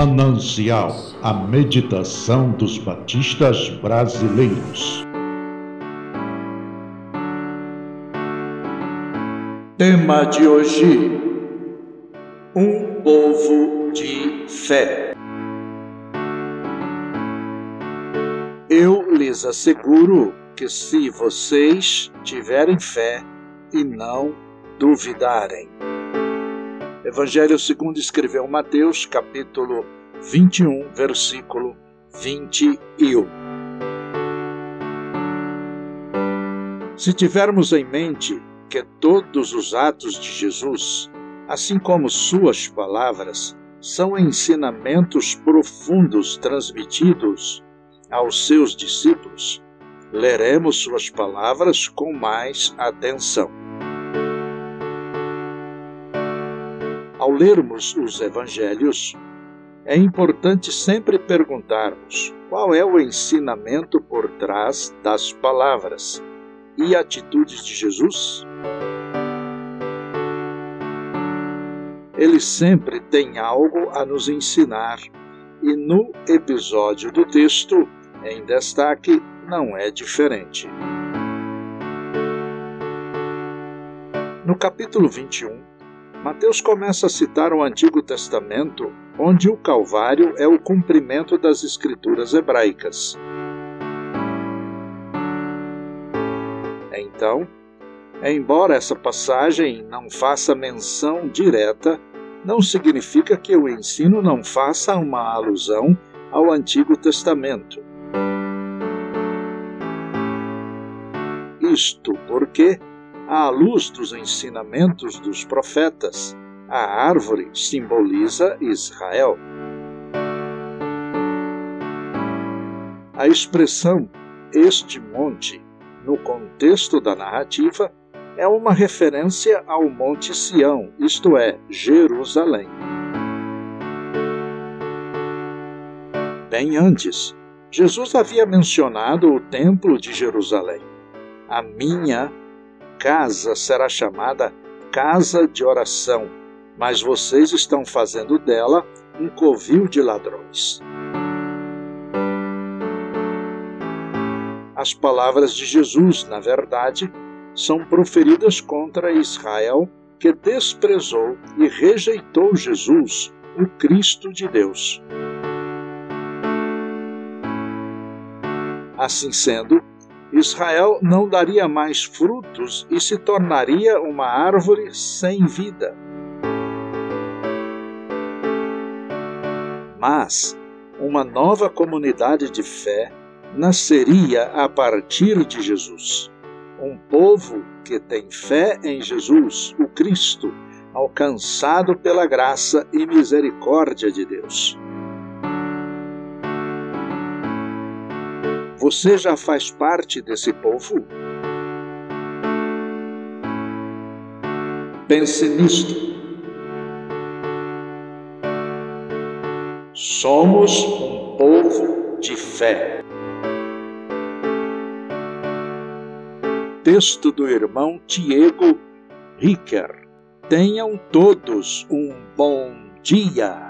Manancial, a meditação dos batistas brasileiros. Tema de hoje: Um povo de fé. Eu lhes asseguro que se vocês tiverem fé e não duvidarem. Evangelho segundo escreveu Mateus, capítulo 21, versículo 21. Se tivermos em mente que todos os atos de Jesus, assim como suas palavras, são ensinamentos profundos transmitidos aos seus discípulos, leremos suas palavras com mais atenção. Ao lermos os evangelhos, é importante sempre perguntarmos qual é o ensinamento por trás das palavras e atitudes de Jesus. Ele sempre tem algo a nos ensinar, e no episódio do texto, em destaque, não é diferente. No capítulo 21, Mateus começa a citar o Antigo Testamento, onde o Calvário é o cumprimento das Escrituras hebraicas. Então, embora essa passagem não faça menção direta, não significa que o ensino não faça uma alusão ao Antigo Testamento. Isto porque à luz dos ensinamentos dos profetas, a árvore simboliza Israel. A expressão este monte, no contexto da narrativa, é uma referência ao Monte Sião, isto é, Jerusalém. Bem antes, Jesus havia mencionado o Templo de Jerusalém. A minha casa será chamada casa de oração, mas vocês estão fazendo dela um covil de ladrões. As palavras de Jesus, na verdade, são proferidas contra Israel que desprezou e rejeitou Jesus, o Cristo de Deus. Assim sendo, Israel não daria mais frutos e se tornaria uma árvore sem vida. Mas uma nova comunidade de fé nasceria a partir de Jesus. Um povo que tem fé em Jesus, o Cristo, alcançado pela graça e misericórdia de Deus. Você já faz parte desse povo? Pense nisto. Somos um povo de fé. Texto do irmão Diego Ricker. Tenham todos um bom dia.